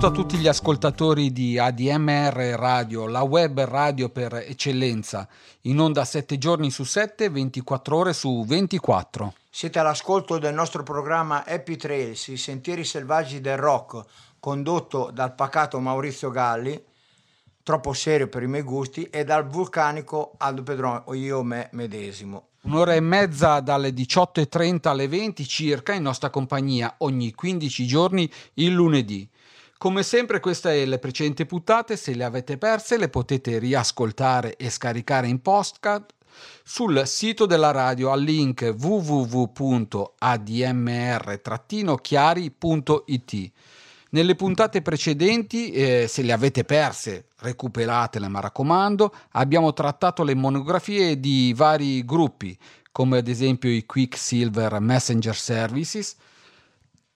Saluto a tutti gli ascoltatori di ADMR Radio, la web radio per eccellenza, in onda 7 giorni su 7, 24 ore su 24. Siete all'ascolto del nostro programma Happy Trails, i sentieri selvaggi del rock, condotto dal pacato Maurizio Galli, troppo serio per i miei gusti, e dal vulcanico Aldo Pedron, o io me medesimo. Un'ora e mezza dalle 18.30 alle 20 circa in nostra compagnia ogni 15 giorni il lunedì. Come sempre queste e le precedenti puntate, se le avete perse, le potete riascoltare e scaricare in postcard sul sito della radio al link www.admr-chiari.it. Nelle puntate precedenti, eh, se le avete perse, recuperatele, ma raccomando, abbiamo trattato le monografie di vari gruppi, come ad esempio i Quicksilver Messenger Services,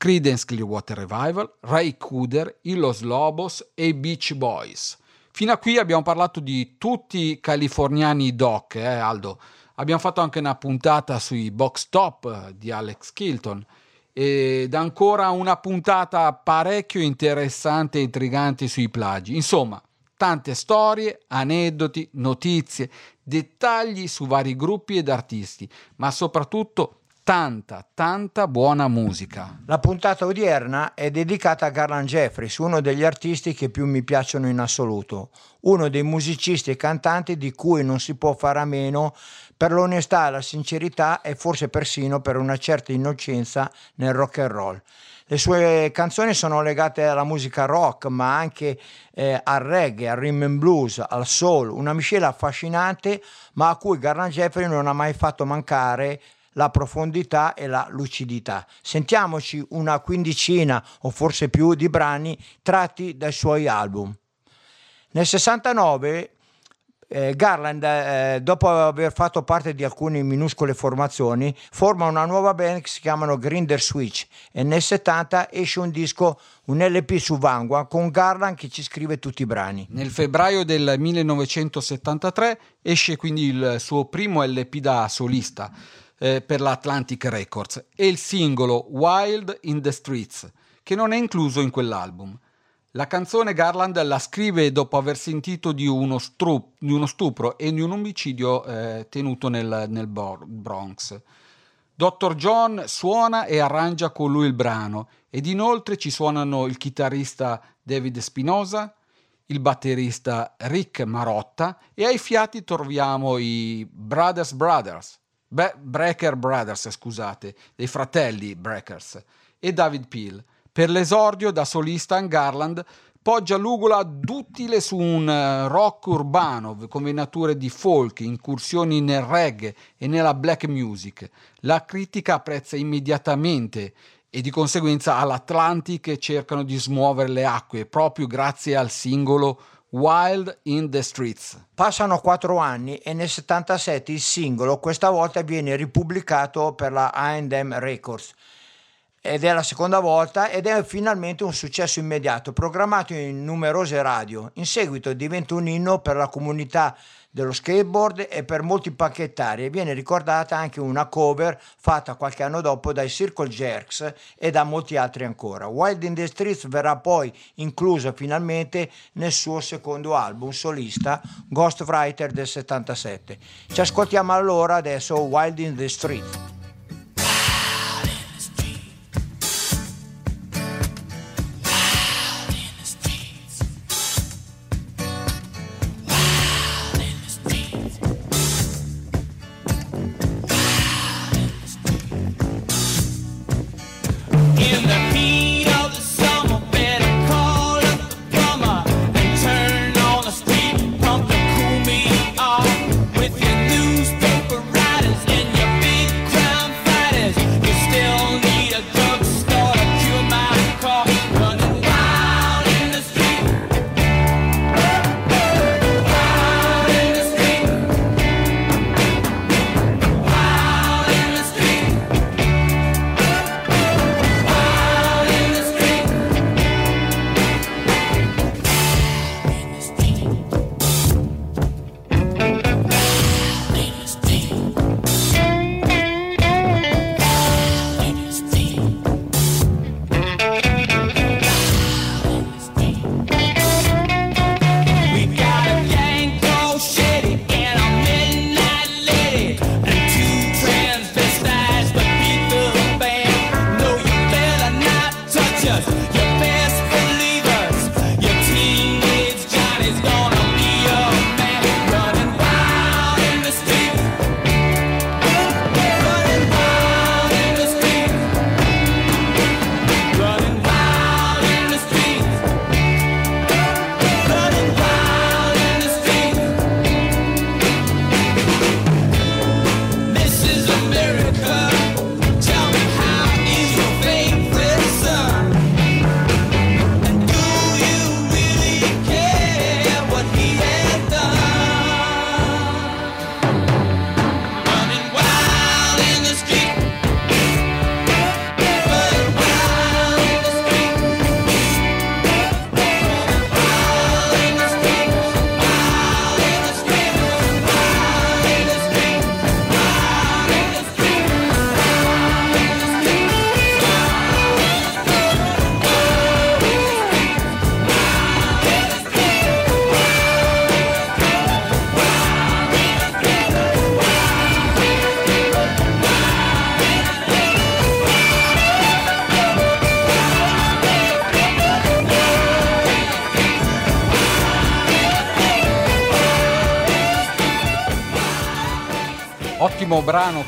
Creedence Clearwater Revival, Ray Cooder, i Los Lobos e i Beach Boys. Fino a qui abbiamo parlato di tutti i californiani doc, eh Aldo? Abbiamo fatto anche una puntata sui box top di Alex Kilton ed ancora una puntata parecchio interessante e intrigante sui plagi. Insomma, tante storie, aneddoti, notizie, dettagli su vari gruppi ed artisti, ma soprattutto tanta, tanta buona musica. La puntata odierna è dedicata a Garland Jeffries, uno degli artisti che più mi piacciono in assoluto, uno dei musicisti e cantanti di cui non si può fare a meno per l'onestà, la sincerità e forse persino per una certa innocenza nel rock and roll. Le sue canzoni sono legate alla musica rock, ma anche eh, al reggae, al rhythm and blues, al soul, una miscela affascinante, ma a cui Garland Jeffrey non ha mai fatto mancare la profondità e la lucidità. Sentiamoci una quindicina o forse più di brani tratti dai suoi album. Nel 69 eh, Garland, eh, dopo aver fatto parte di alcune minuscole formazioni, forma una nuova band che si chiamano Grinder Switch e nel 70 esce un disco, un LP su Vanguard con Garland che ci scrive tutti i brani. Nel febbraio del 1973 esce quindi il suo primo LP da solista eh, per l'Atlantic Records e il singolo Wild in the Streets, che non è incluso in quell'album. La canzone Garland la scrive dopo aver sentito di uno, stru- di uno stupro e di un omicidio eh, tenuto nel, nel Bronx. Dr. John suona e arrangia con lui il brano ed inoltre ci suonano il chitarrista David Spinosa, il batterista Rick Marotta e ai fiati troviamo i Brothers Brothers, Beh, Breaker Brothers, scusate, dei fratelli Breakers, e David Peel. Per l'esordio da solista in Garland poggia l'ugola duttile su un eh, rock urbano, combinature di folk, incursioni nel reggae e nella black music. La critica apprezza immediatamente e di conseguenza all'Atlantic cercano di smuovere le acque proprio grazie al singolo Wild in the Streets. Passano quattro anni e nel 77 il singolo questa volta viene ripubblicato per la A&M Records ed è la seconda volta ed è finalmente un successo immediato, programmato in numerose radio. In seguito diventa un inno per la comunità dello skateboard e per molti pacchettari e viene ricordata anche una cover fatta qualche anno dopo dai Circle Jerks e da molti altri ancora. Wild in the Streets verrà poi inclusa finalmente nel suo secondo album solista Ghostwriter del 77. Ci ascoltiamo allora adesso Wild in the Streets.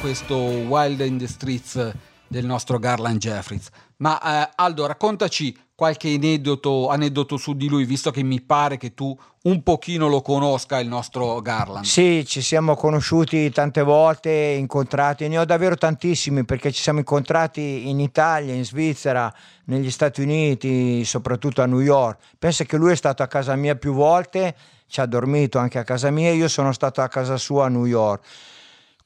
Questo Wild in the Streets del nostro Garland Jeffries. Ma eh, Aldo, raccontaci qualche aneddoto, aneddoto su di lui, visto che mi pare che tu un pochino lo conosca il nostro Garland. Sì, ci siamo conosciuti tante volte, incontrati, ne ho davvero tantissimi perché ci siamo incontrati in Italia, in Svizzera, negli Stati Uniti, soprattutto a New York. Pensa che lui è stato a casa mia più volte, ci ha dormito anche a casa mia, io sono stato a casa sua a New York.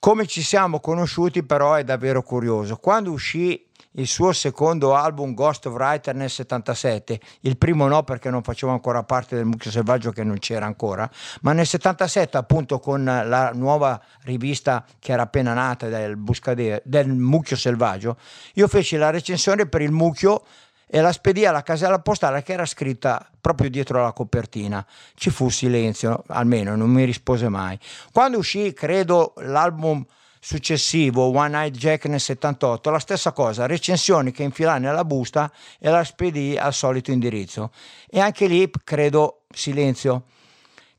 Come ci siamo conosciuti però è davvero curioso. Quando uscì il suo secondo album Ghost of Writer nel 77, il primo no perché non facevo ancora parte del Mucchio Selvaggio che non c'era ancora, ma nel 77 appunto con la nuova rivista che era appena nata del, Buscadere, del Mucchio Selvaggio, io feci la recensione per il Mucchio e la spedì alla casella postale che era scritta proprio dietro la copertina. Ci fu silenzio, almeno non mi rispose mai. Quando uscì, credo, l'album successivo, One Night Jack nel 78, la stessa cosa, recensioni che infilai nella busta e la spedì al solito indirizzo. E anche lì, credo, silenzio.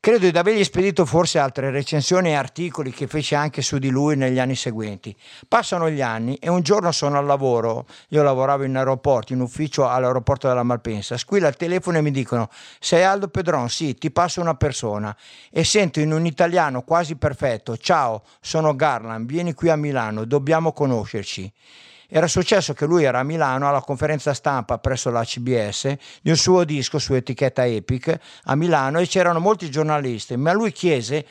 Credo di avergli spedito forse altre recensioni e articoli che fece anche su di lui negli anni seguenti. Passano gli anni e un giorno sono al lavoro, io lavoravo in aeroporto, in ufficio all'aeroporto della Malpensa, squilla il telefono e mi dicono sei Aldo Pedron? Sì, ti passo una persona e sento in un italiano quasi perfetto, ciao, sono Garland, vieni qui a Milano, dobbiamo conoscerci. Era successo che lui era a Milano alla conferenza stampa presso la CBS di un suo disco su etichetta Epic a Milano e c'erano molti giornalisti, ma lui chiese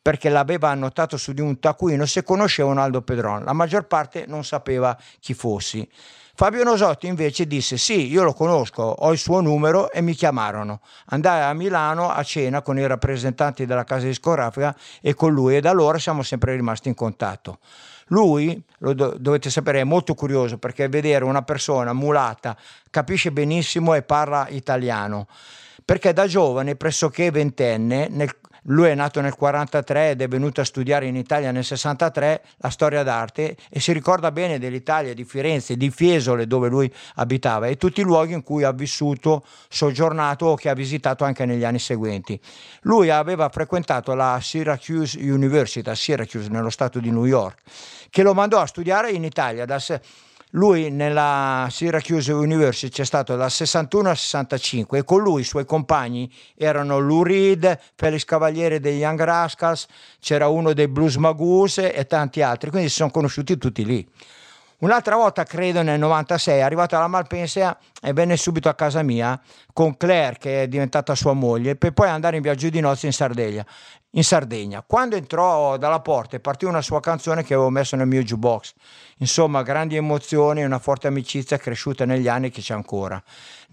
perché l'aveva annotato su di un taccuino se conoscevano Aldo Pedron. La maggior parte non sapeva chi fossi. Fabio Nosotti invece disse sì, io lo conosco, ho il suo numero e mi chiamarono. Andai a Milano a cena con i rappresentanti della casa discografica e con lui e da allora siamo sempre rimasti in contatto. Lui, lo do- dovete sapere, è molto curioso perché vedere una persona mulata capisce benissimo e parla italiano. Perché da giovane, pressoché ventenne, nel lui è nato nel 43 ed è venuto a studiare in Italia nel 63 la storia d'arte e si ricorda bene dell'Italia, di Firenze, di Fiesole dove lui abitava e tutti i luoghi in cui ha vissuto, soggiornato o che ha visitato anche negli anni seguenti. Lui aveva frequentato la Syracuse University a Syracuse nello stato di New York che lo mandò a studiare in Italia dal lui nella Syracuse University c'è stato dal 61 al 65 e con lui i suoi compagni erano Lou Reed, Felix Cavaliere dei Young Rascals, c'era uno dei Blues Magoose e tanti altri, quindi si sono conosciuti tutti lì. Un'altra volta, credo nel 96, è arrivato alla Malpensa e venne subito a casa mia con Claire, che è diventata sua moglie, per poi andare in viaggio di nozze in Sardegna. In Sardegna. Quando entrò dalla porta e partì una sua canzone che avevo messo nel mio jukebox. Insomma, grandi emozioni e una forte amicizia cresciuta negli anni che c'è ancora.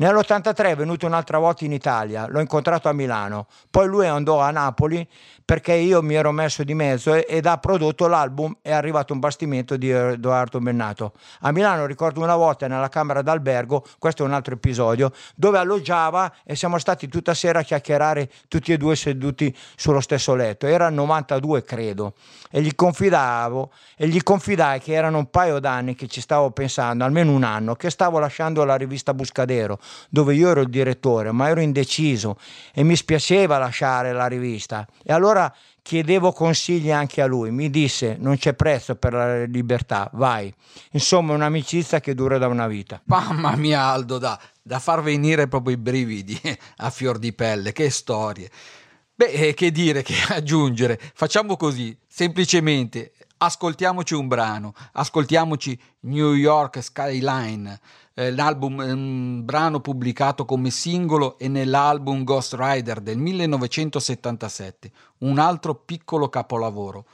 Nell'83 è venuto un'altra volta in Italia, l'ho incontrato a Milano, poi lui andò a Napoli perché io mi ero messo di mezzo ed ha prodotto l'album È arrivato un bastimento di Edoardo Bennato. A Milano ricordo una volta nella camera d'albergo, questo è un altro episodio, dove alloggiava e siamo stati tutta sera a chiacchierare tutti e due seduti sullo stesso letto. Era il 92 credo e gli confidavo e gli confidai che erano un paio d'anni che ci stavo pensando, almeno un anno, che stavo lasciando la rivista Buscadero dove io ero il direttore, ma ero indeciso e mi spiaceva lasciare la rivista. E allora chiedevo consigli anche a lui. Mi disse: Non c'è prezzo per la libertà, vai. Insomma, un'amicizia che dura da una vita. Mamma mia, Aldo, da, da far venire proprio i brividi a fior di pelle, che storie. Beh, eh, che dire, che aggiungere. Facciamo così, semplicemente ascoltiamoci un brano, ascoltiamoci New York Skyline eh, l'album, un brano pubblicato come singolo e nell'album Ghost Rider del 1977, un altro piccolo capolavoro.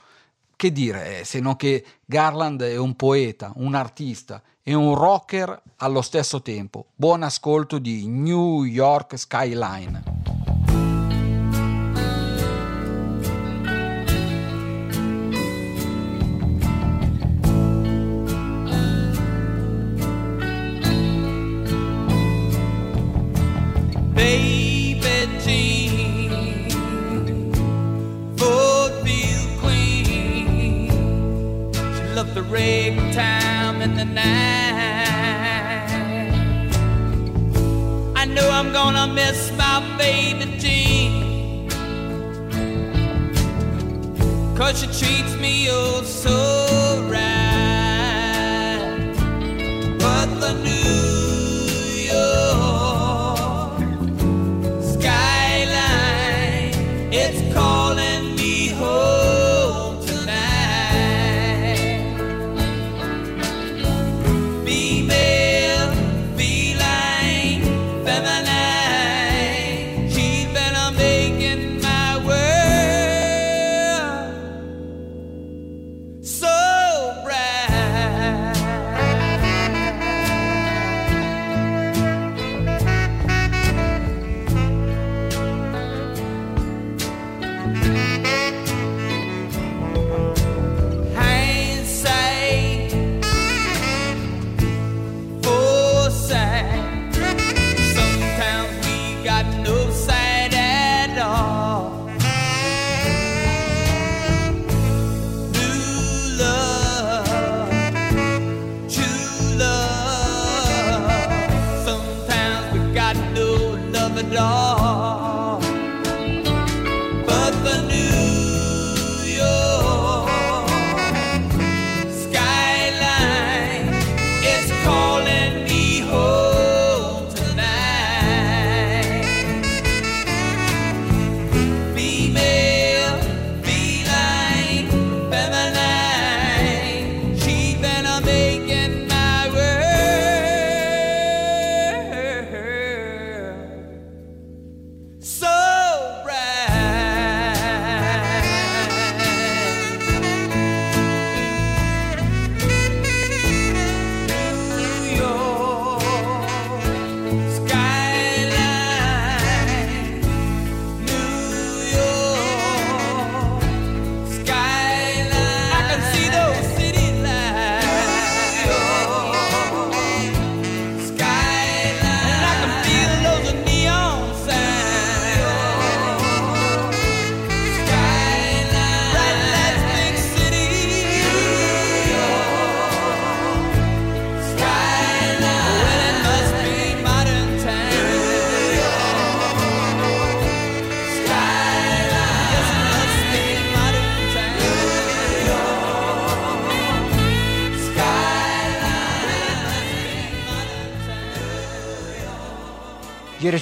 Che dire, eh, se non che Garland è un poeta, un artista e un rocker allo stesso tempo. Buon ascolto di New York Skyline.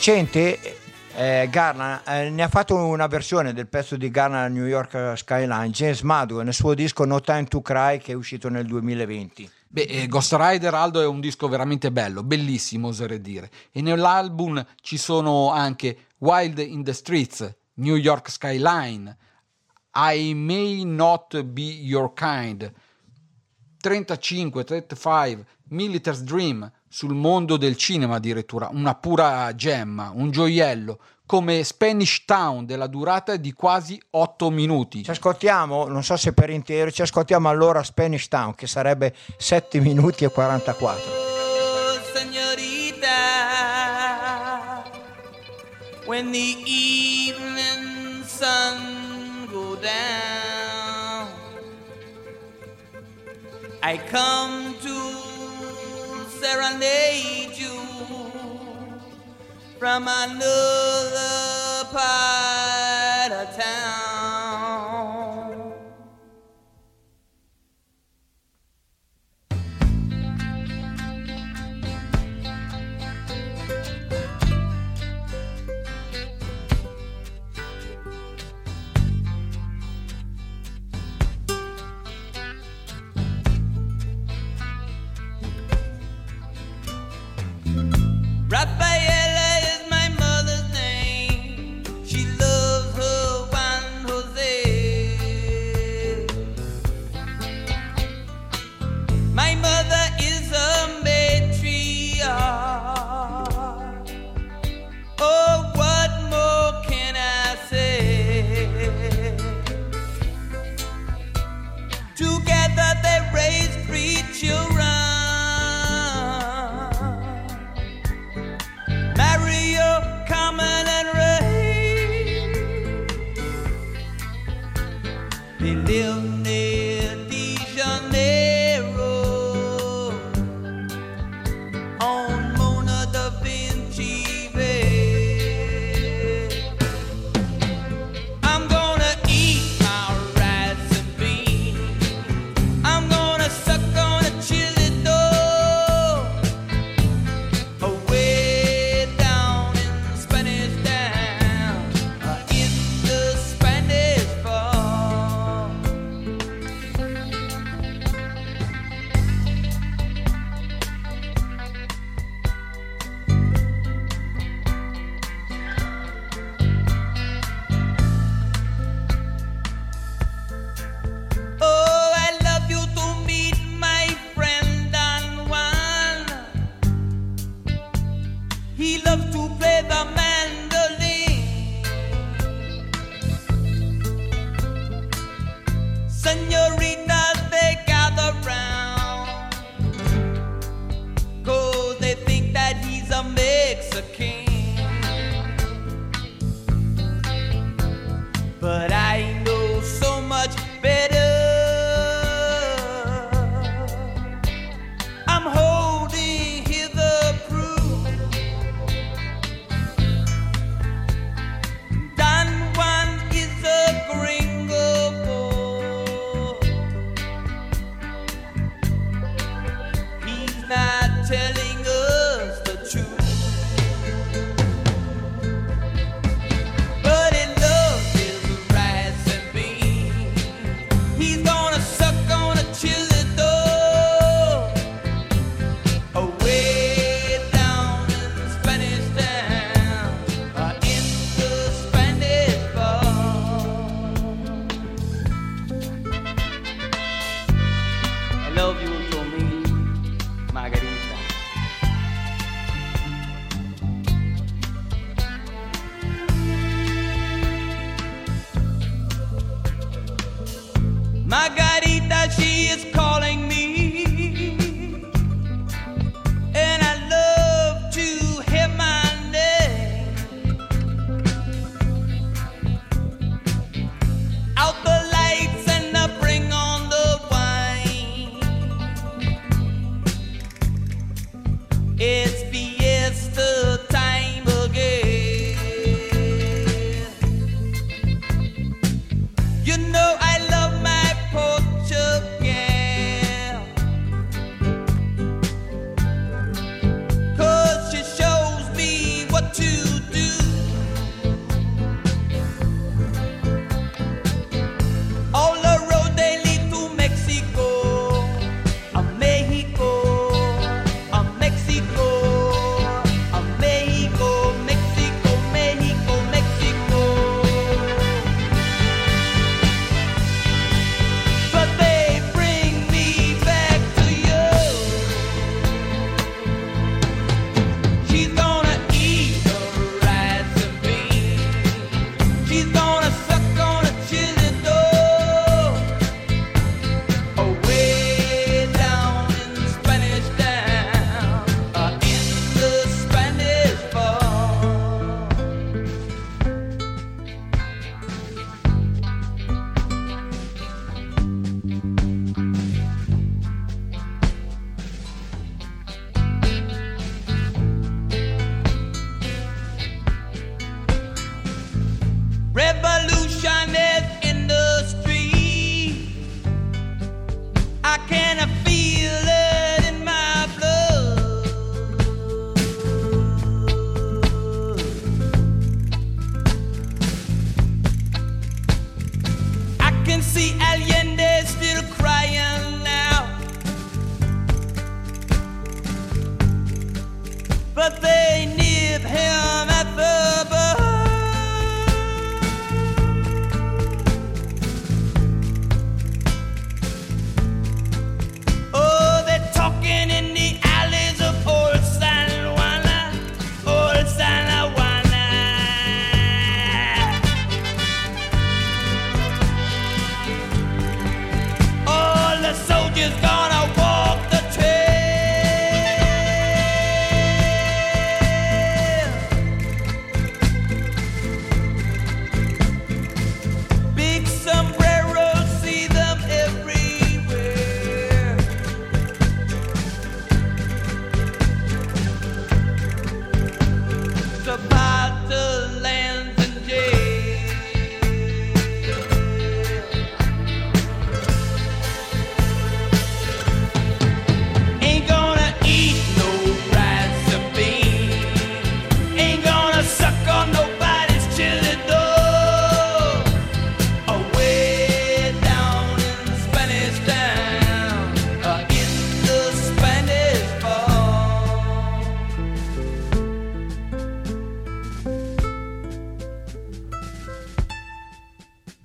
Recente eh, Garland eh, ne ha fatto una versione del pezzo di Garland New York Skyline, James Maddow, nel suo disco No Time to Cry che è uscito nel 2020. Beh, eh, Ghost Rider Aldo è un disco veramente bello, bellissimo oserei dire. E nell'album ci sono anche Wild in the Streets, New York Skyline, I May Not Be Your Kind, 35, 35, Military's Dream, sul mondo del cinema addirittura, una pura gemma, un gioiello, come Spanish Town della durata di quasi 8 minuti. Ci ascoltiamo, non so se per intero, ci ascoltiamo allora Spanish Town che sarebbe 7 minuti e 44. Oh, señorita, when the evening sun go down, I come to serenade you from another part Rabbi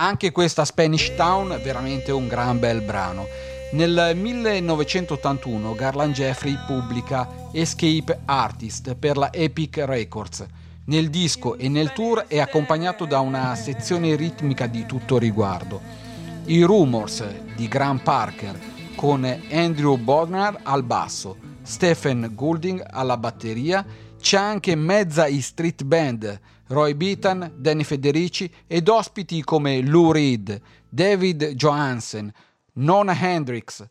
anche questa Spanish Town è veramente un gran bel brano. Nel 1981 Garland Jeffrey pubblica Escape Artist per la Epic Records. Nel disco e nel tour è accompagnato da una sezione ritmica di tutto riguardo. I Rumors di Graham Parker con Andrew Bodnar al basso, Stephen Goulding alla batteria c'è anche mezza i street band, Roy Beaton, Danny Federici ed ospiti come Lou Reed, David Johansen, Nona Hendrix,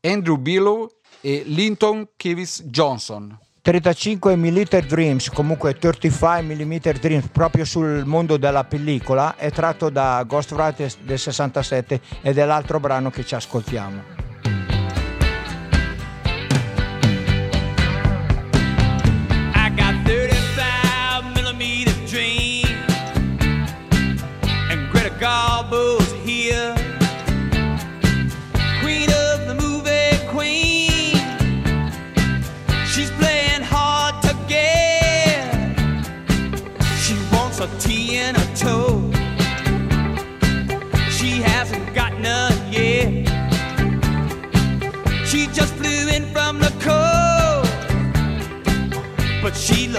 Andrew Billow e Linton Kivis Johnson. 35 mm Dreams, comunque 35 mm Dreams, proprio sul mondo della pellicola, è tratto da Ghost Ghostwriter del 67 ed è l'altro brano che ci ascoltiamo.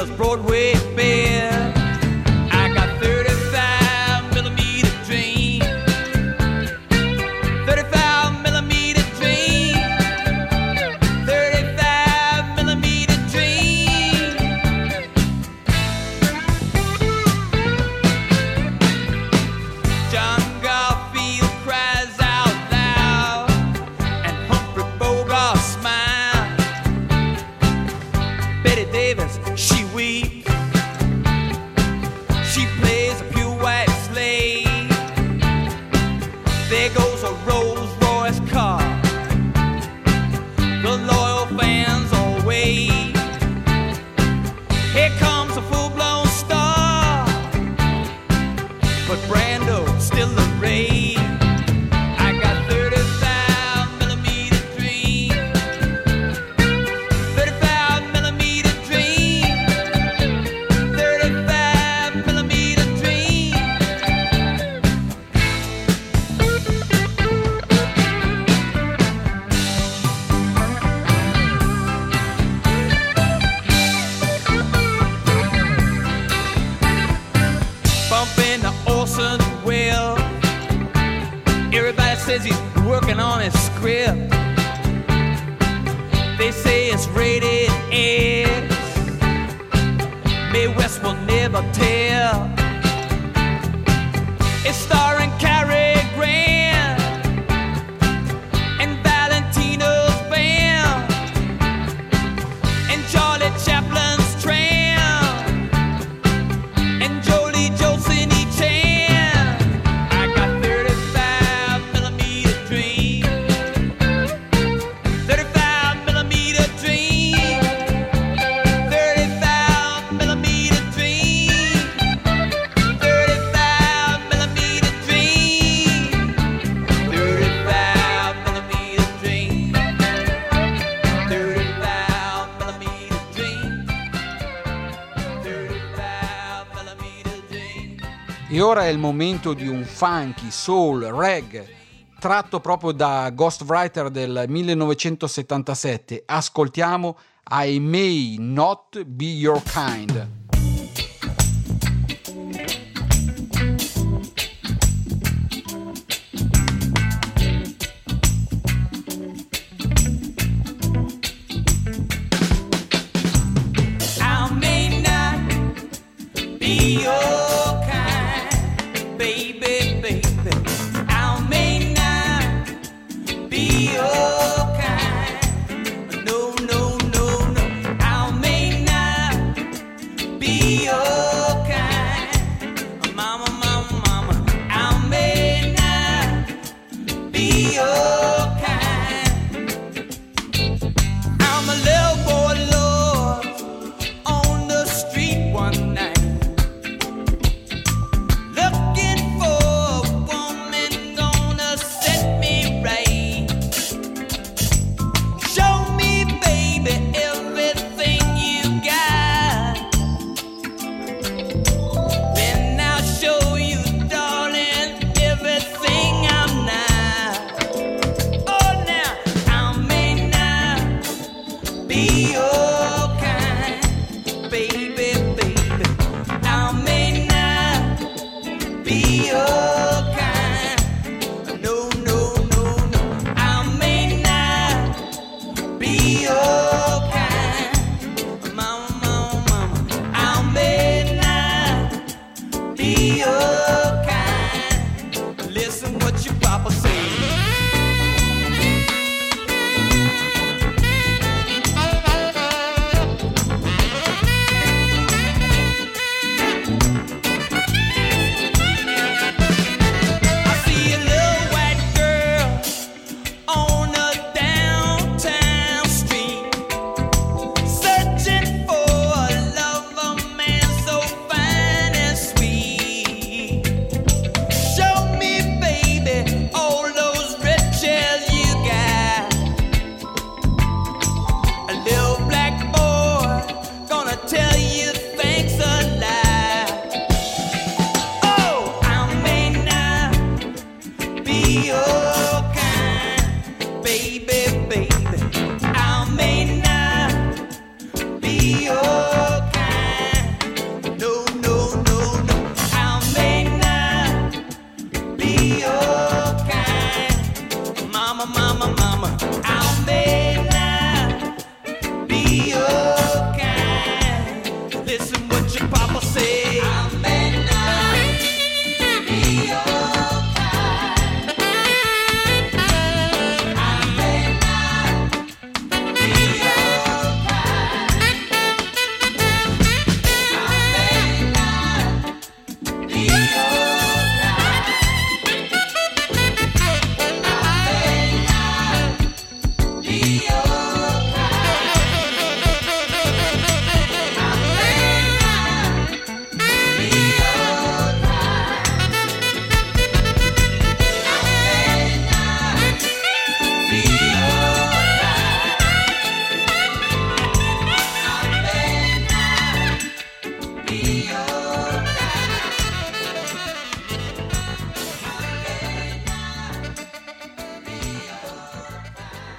Broadway fair. Hotel. It's starring Carrie. ora è il momento di un funky, soul, reggae tratto proprio da Ghostwriter del 1977. Ascoltiamo I May Not Be Your Kind.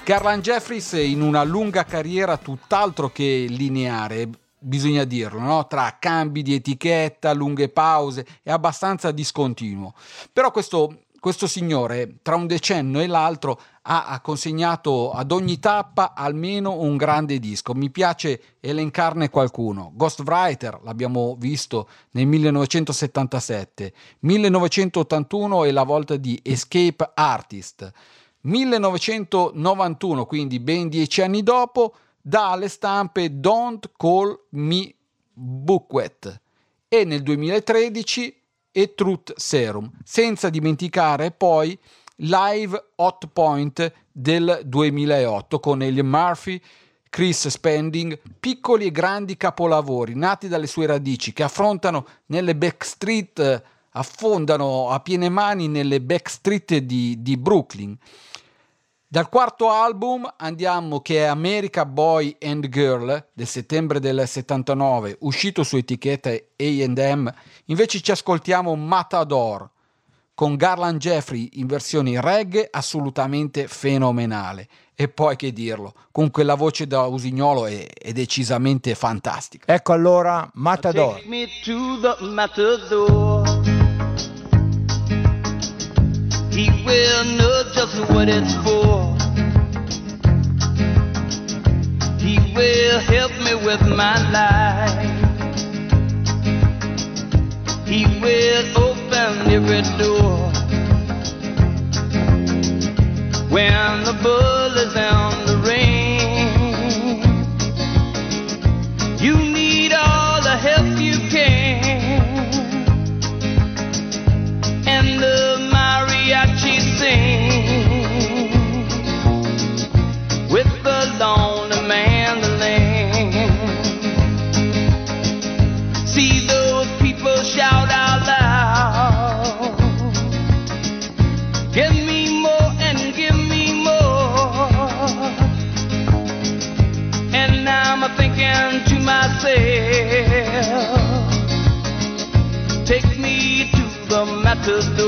Garland Jeffries in una lunga carriera tutt'altro che lineare, bisogna dirlo, no? tra cambi di etichetta, lunghe pause, è abbastanza discontinuo. Però questo, questo signore, tra un decennio e l'altro, ha consegnato ad ogni tappa almeno un grande disco. Mi piace elencarne qualcuno. Ghostwriter, l'abbiamo visto nel 1977, 1981 è la volta di Escape Artist. 1991, quindi ben dieci anni dopo, dà alle stampe Don't Call Me Bookwet e nel 2013 e Truth Serum, senza dimenticare poi Live Hot Point del 2008 con Ellie Murphy, Chris Spending, piccoli e grandi capolavori nati dalle sue radici che affrontano nelle backstreet, eh, affondano a piene mani nelle backstreet di, di Brooklyn. Dal quarto album andiamo che è America Boy and Girl del settembre del 79, uscito su etichetta AM, invece ci ascoltiamo Matador con Garland Jeffrey in versione reggae assolutamente fenomenale. E poi che dirlo, con quella voce da usignolo è, è decisamente fantastica. Ecco allora Matador. Take me to the matador. He will know just what it's for. He will help me with my life. He will open every door. When the bull is on the rain, you need all the help you the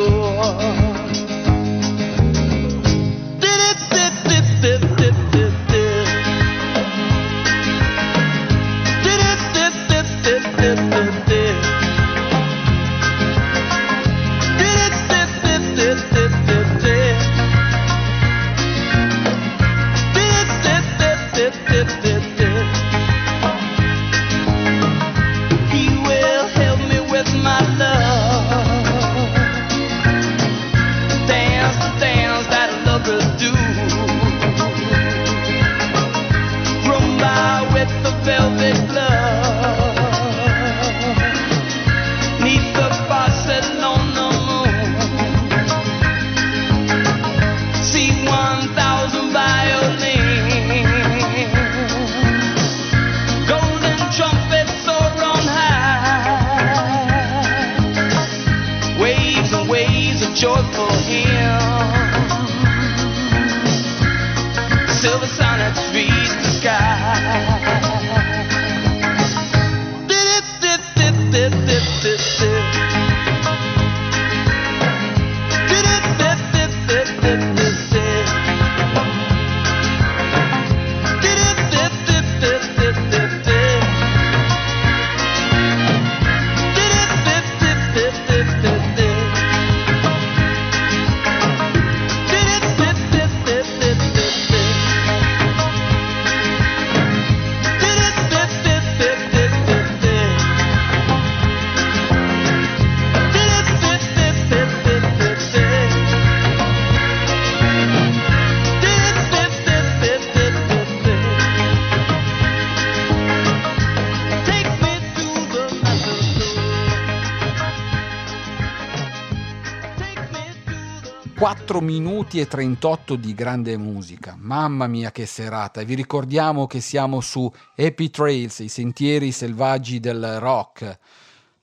4 minuti e 38 di grande musica. Mamma mia che serata. Vi ricordiamo che siamo su Happy Trails, i sentieri selvaggi del rock.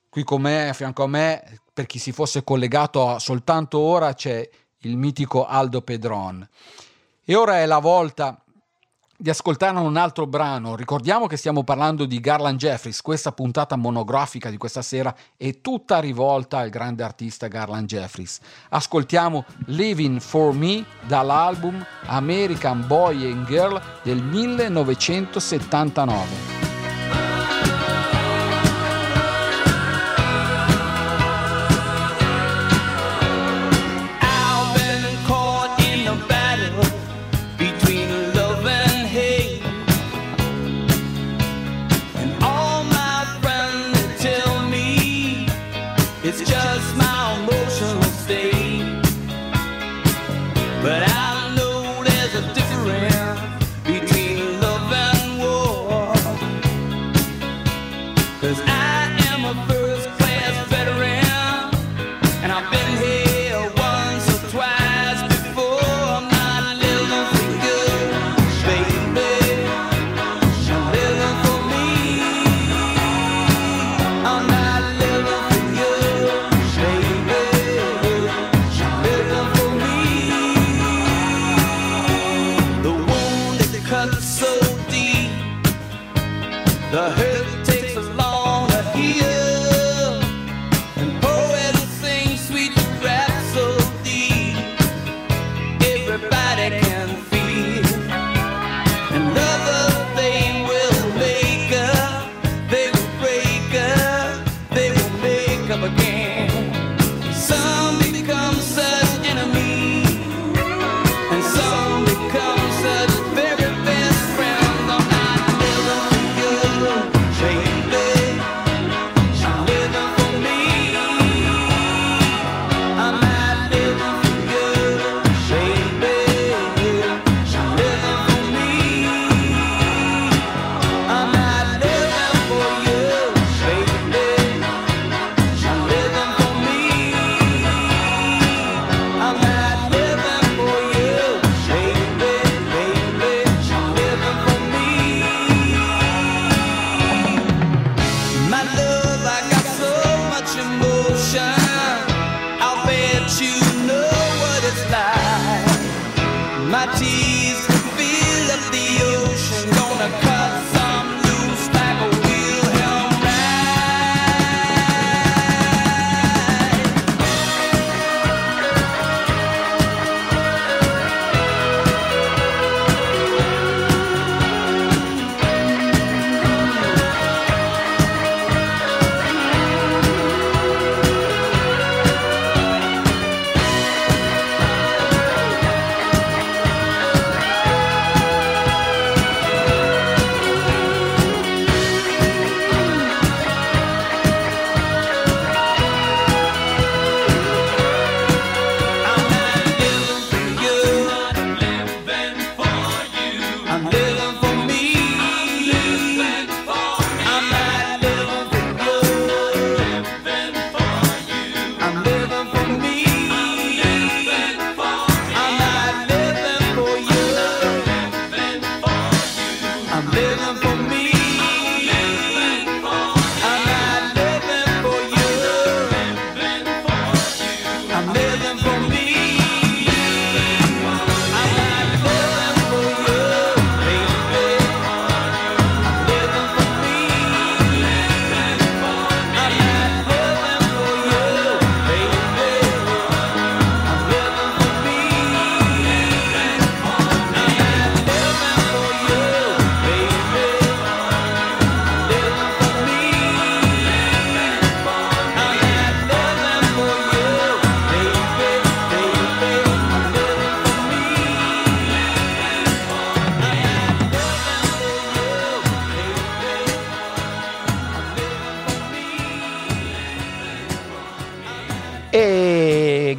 Qui con me, a fianco a me, per chi si fosse collegato soltanto ora, c'è il mitico Aldo Pedron. E ora è la volta di ascoltare un altro brano. Ricordiamo che stiamo parlando di Garland Jeffries, questa puntata monografica di questa sera è tutta rivolta al grande artista Garland Jeffries. Ascoltiamo Living for Me dall'album American Boy and Girl del 1979.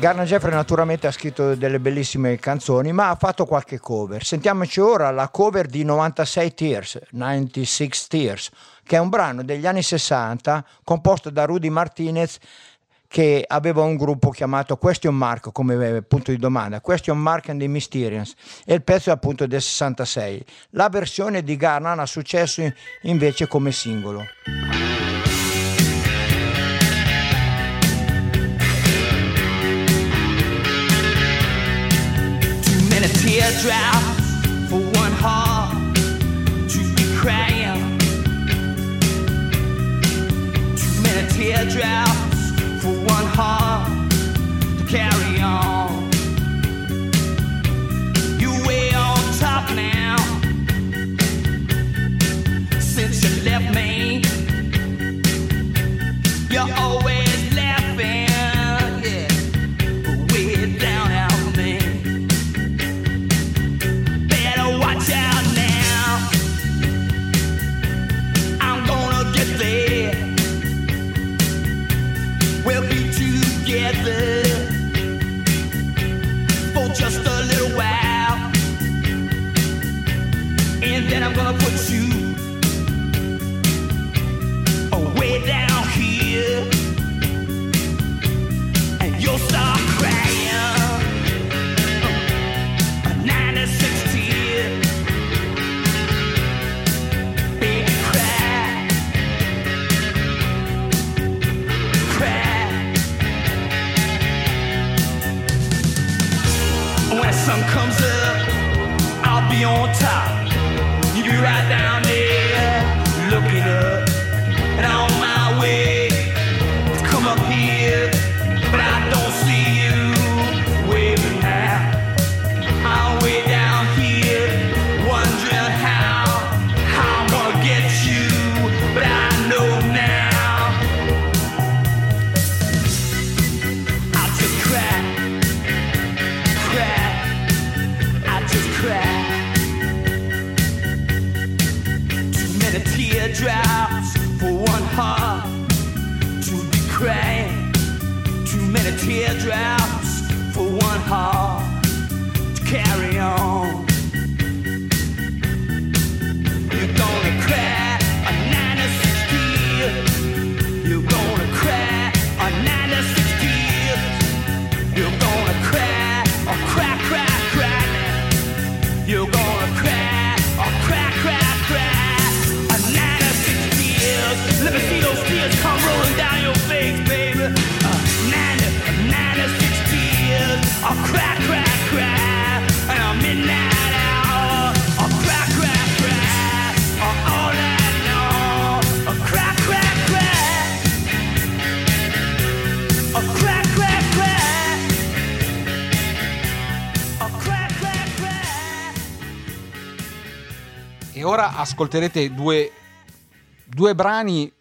Carna Jeffrey naturalmente ha scritto delle bellissime canzoni, ma ha fatto qualche cover. Sentiamoci ora la cover di 96 Tears, 96 Tears, che è un brano degli anni 60 composto da Rudy Martinez che aveva un gruppo chiamato Question Mark come eh, punto di domanda, Question Mark and the Mysterians, e il pezzo è appunto del 66. La versione di Garnan ha successo invece come singolo. ascolterete due, due brani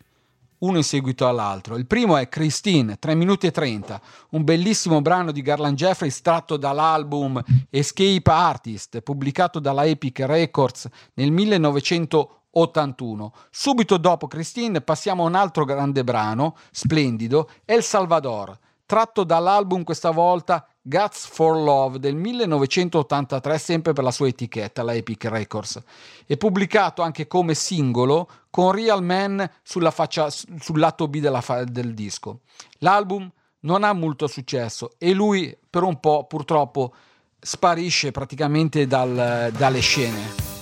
uno in seguito all'altro. Il primo è Christine, 3 minuti e 30, un bellissimo brano di Garland Jeffries tratto dall'album Escape Artist, pubblicato dalla Epic Records nel 1981. Subito dopo Christine passiamo a un altro grande brano, splendido, El Salvador, tratto dall'album questa volta Guts for Love del 1983 sempre per la sua etichetta, la Epic Records, e pubblicato anche come singolo con Real Man sulla faccia, sul lato B fa- del disco. L'album non ha molto successo e lui per un po' purtroppo sparisce praticamente dal, dalle scene.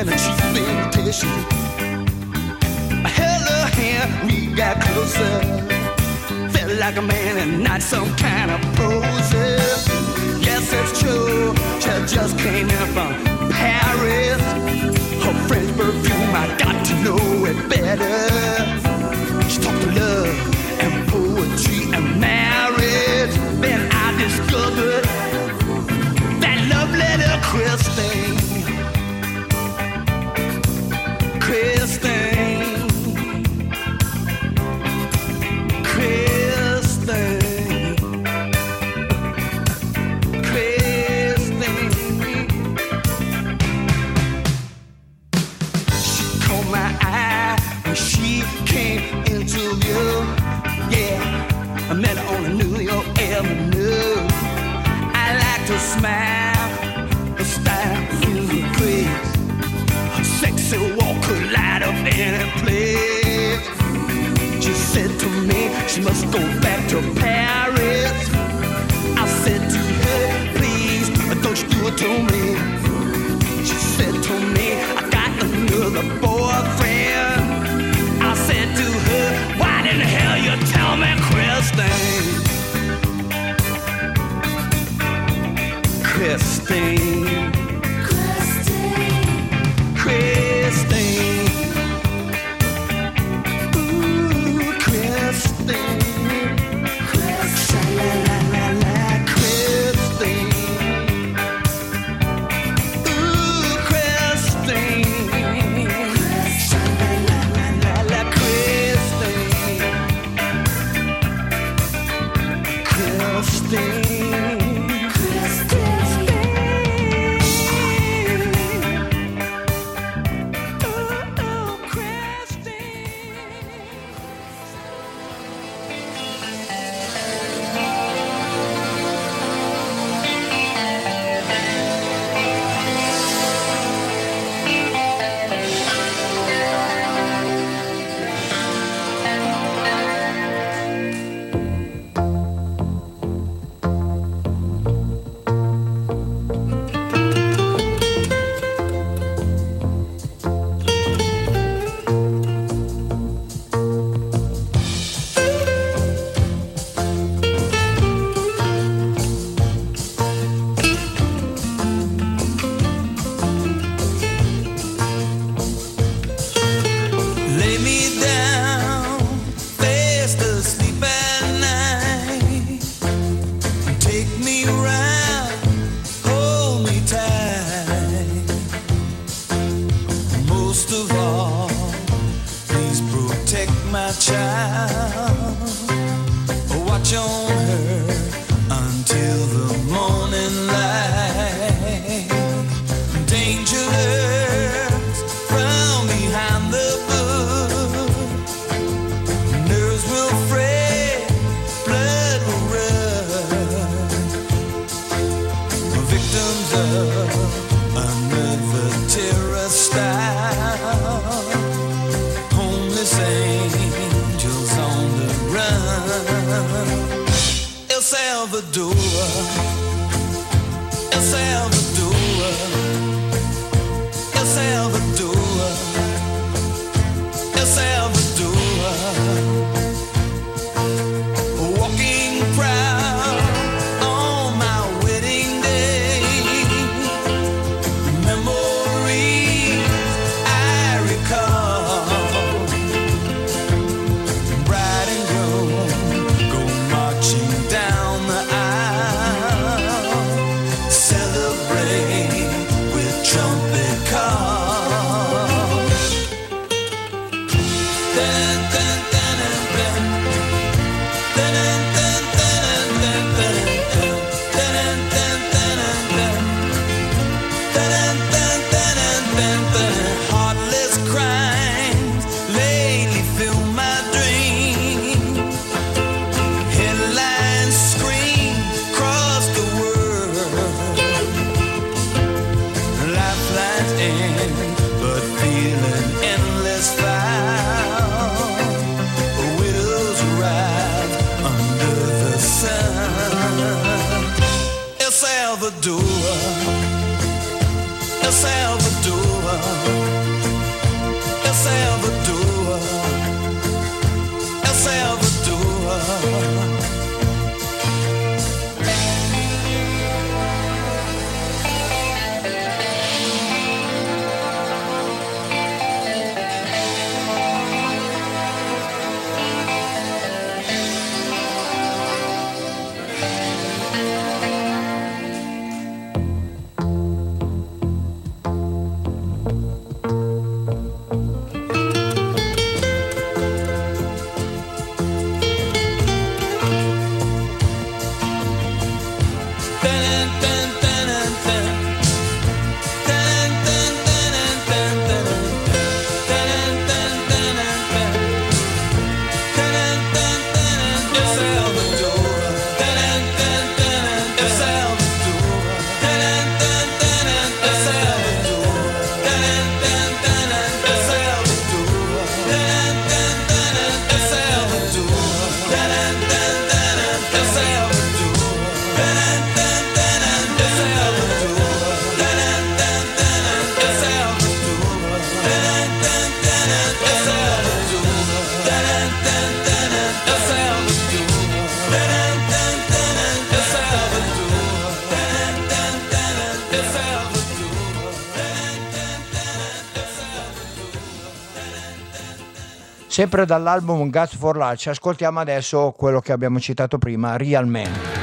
and a cheap invitation. I held her hand, we got closer. Felt like a man and not some kind of poser. Yes, it's true, she just came in from Paris. Her French perfume, I got to know it better. miracle. Sempre dall'album Guts for Life ascoltiamo adesso quello che abbiamo citato prima, Real Man.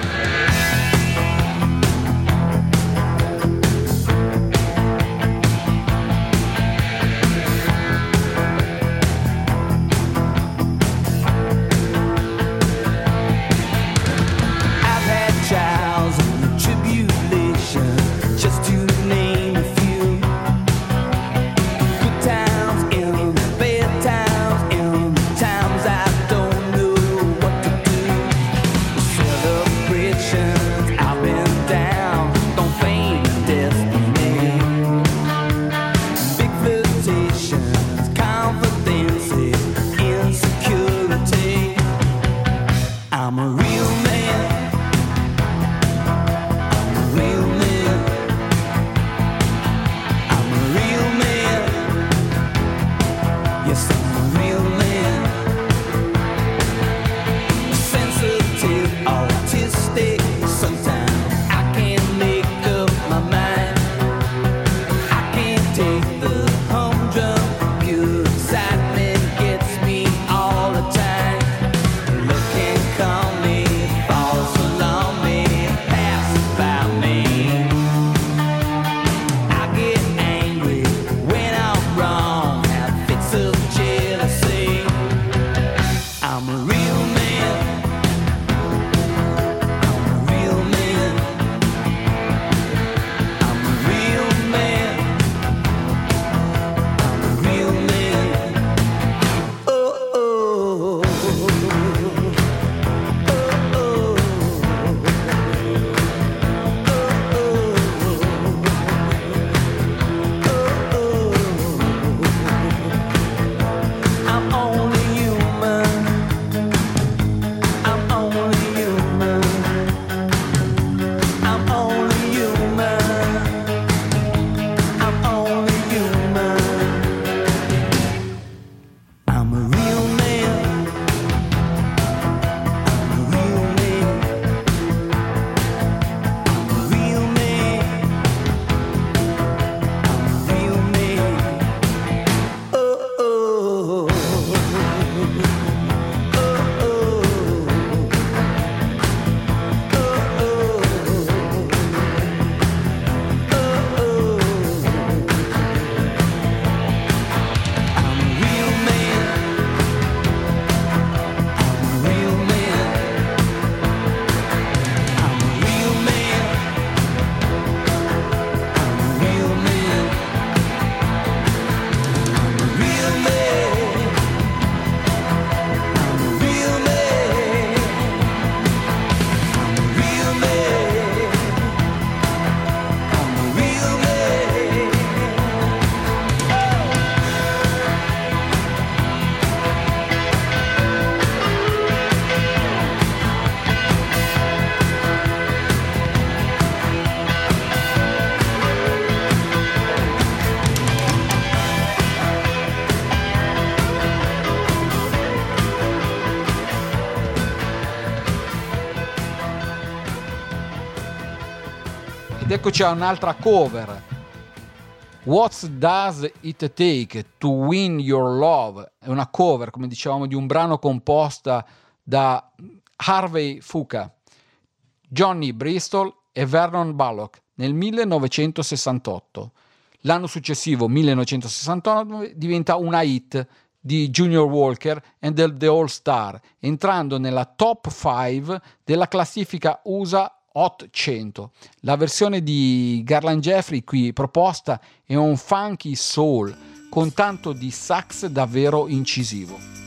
Eccoci a un'altra cover. What Does It Take to Win Your Love? È una cover, come dicevamo, di un brano composta da Harvey Fuca, Johnny Bristol e Vernon Ballock nel 1968. L'anno successivo, 1969, diventa una hit di Junior Walker and The All Star, entrando nella top 5 della classifica USA Hot La versione di Garland Jeffrey qui proposta è un funky soul con tanto di sax davvero incisivo.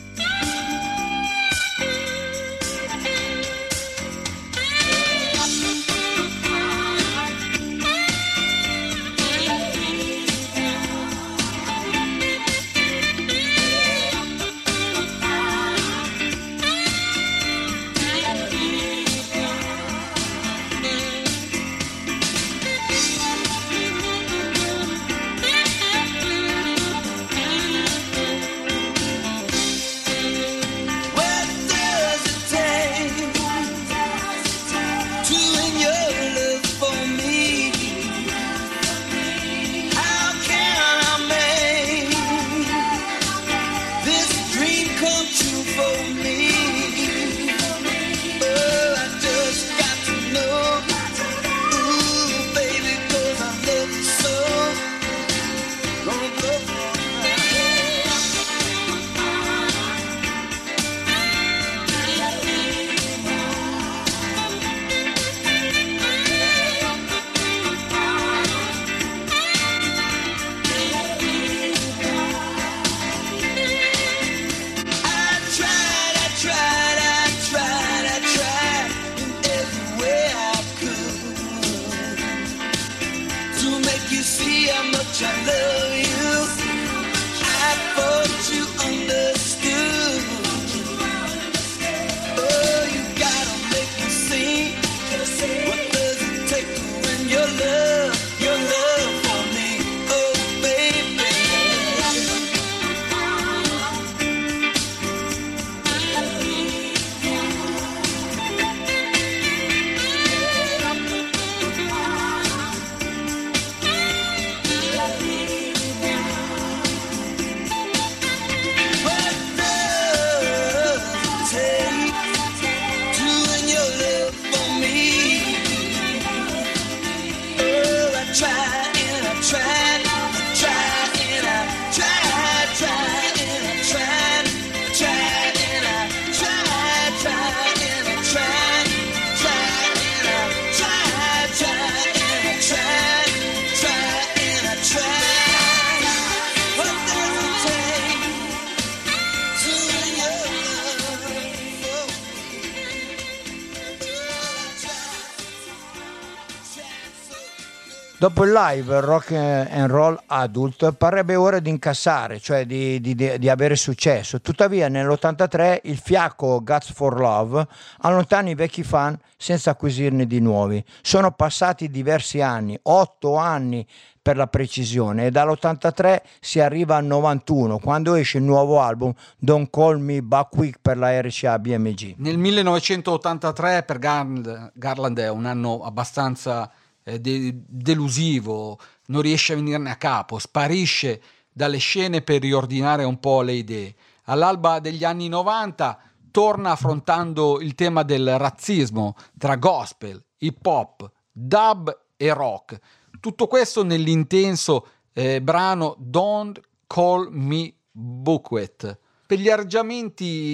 Live rock and roll adult parrebbe ora di incassare, cioè di, di- di- avere successo. Tuttavia nell'83 il fiacco Guts for Love allontana i vecchi fan senza acquisirne di nuovi. Sono passati diversi anni, otto anni per la precisione, e dall'83 si arriva al 91 quando esce il nuovo album Don't Call Me Back Quick per la RCA BMG. Nel 1983 per Garland, Garland è un anno abbastanza eh, de- delusivo, non riesce a venirne a capo, sparisce dalle scene per riordinare un po' le idee. All'alba degli anni 90 torna affrontando il tema del razzismo tra gospel, hip hop, dub e rock. Tutto questo nell'intenso eh, brano Don't Call Me Bookwet. Per gli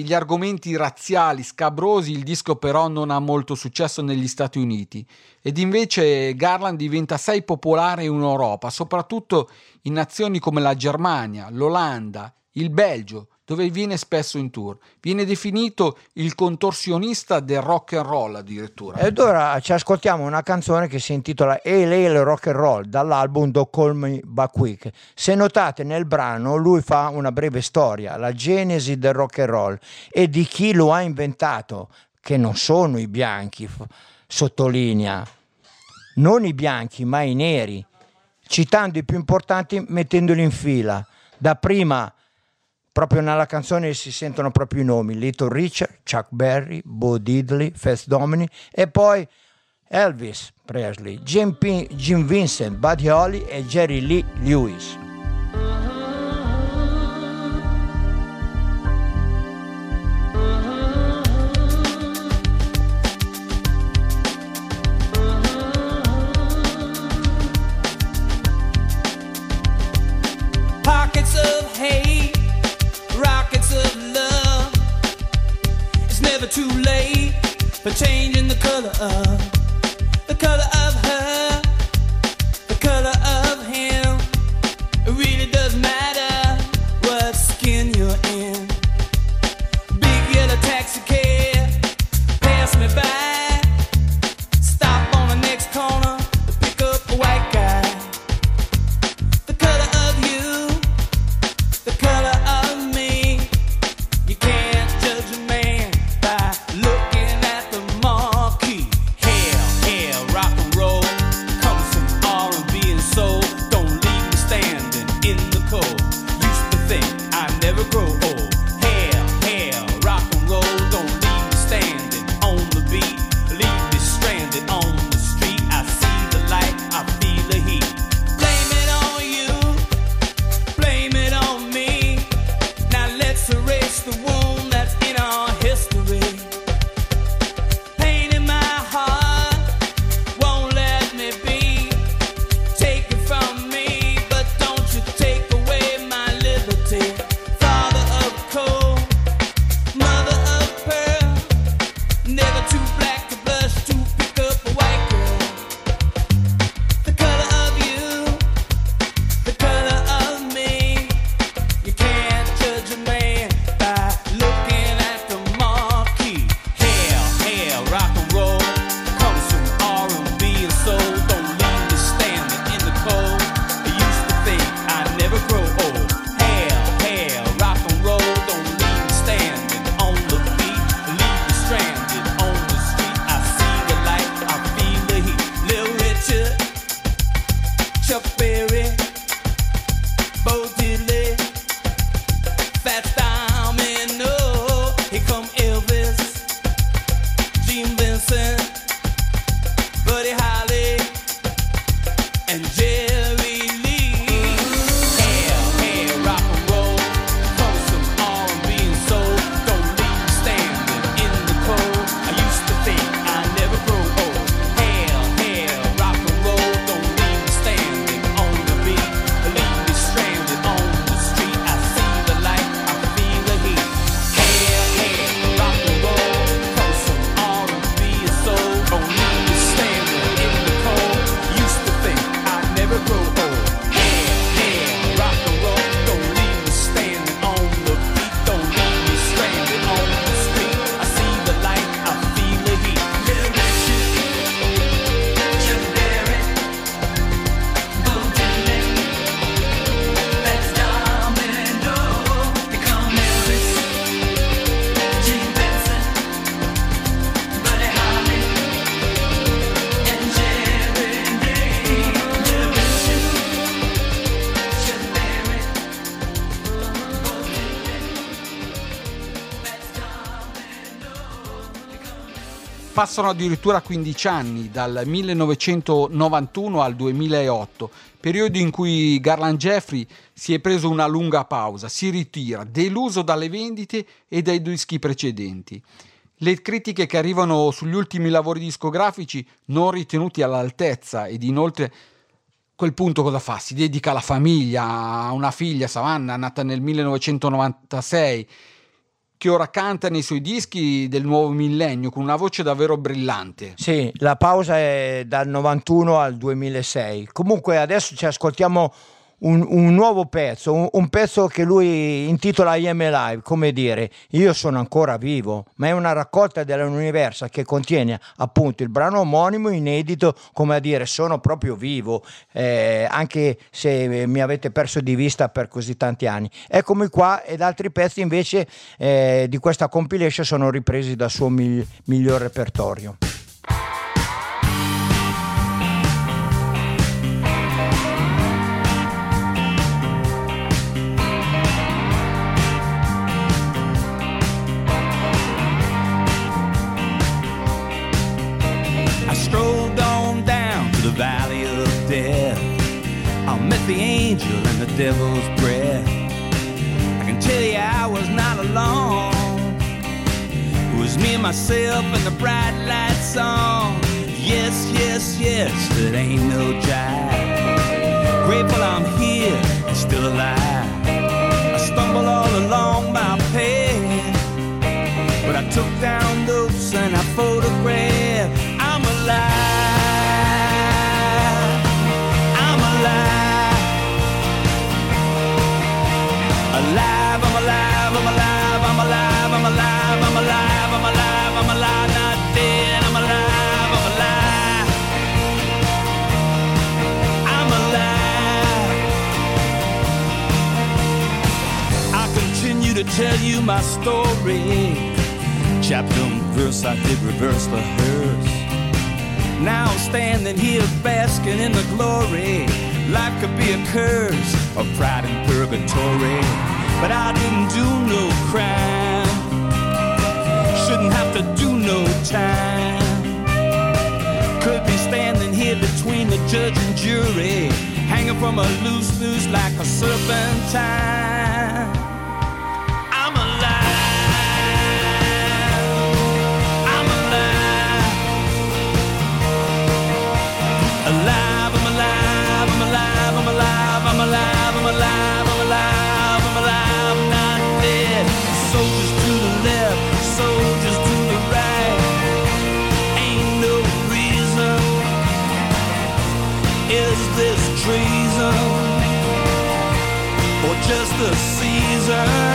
gli argomenti razziali scabrosi, il disco però non ha molto successo negli Stati Uniti. Ed invece Garland diventa assai popolare in Europa, soprattutto in nazioni come la Germania, l'Olanda, il Belgio, dove viene spesso in tour. Viene definito il contorsionista del rock and roll addirittura. Ed ora ci ascoltiamo una canzone che si intitola Hail Hail Rock and Roll dall'album Don't Call Me Back Quick. Se notate nel brano lui fa una breve storia, la genesi del rock and roll e di chi lo ha inventato, che non sono i bianchi, sottolinea, non i bianchi ma i neri, citando i più importanti mettendoli in fila. Da prima proprio nella canzone si sentono proprio i nomi Little Richard, Chuck Berry, Bo Diddley, Fats Domini e poi Elvis Presley, Jim, P- Jim Vincent, Buddy Holly e Jerry Lee Lewis. For changing the color of It come Passano addirittura 15 anni, dal 1991 al 2008, periodo in cui Garland Jeffrey si è preso una lunga pausa, si ritira, deluso dalle vendite e dai dischi precedenti. Le critiche che arrivano sugli ultimi lavori discografici non ritenuti all'altezza ed inoltre quel punto cosa fa? Si dedica alla famiglia, a una figlia, Savannah, nata nel 1996, che ora canta nei suoi dischi del nuovo millennio con una voce davvero brillante. Sì, la pausa è dal 91 al 2006. Comunque adesso ci ascoltiamo un, un nuovo pezzo, un, un pezzo che lui intitola I Am Alive, come dire io sono ancora vivo, ma è una raccolta dell'Universa che contiene appunto il brano omonimo inedito, come a dire sono proprio vivo, eh, anche se mi avete perso di vista per così tanti anni. Eccomi qua ed altri pezzi invece eh, di questa compilation sono ripresi dal suo mil- miglior repertorio. Devil's breath. I can tell you I was not alone. It was me and myself and the bright light song. Yes, yes, yes, it ain't no jive. Grateful I'm here and still alive. I stumble all along my path. But I took down notes and I photographed. I'm alive. Tell you my story. Chapter and verse, I did reverse the hearse. Now I'm standing here basking in the glory. Life could be a curse of pride and purgatory. But I didn't do no crime. Shouldn't have to do no time. Could be standing here between the judge and jury. Hanging from a loose noose like a serpentine. Just the season?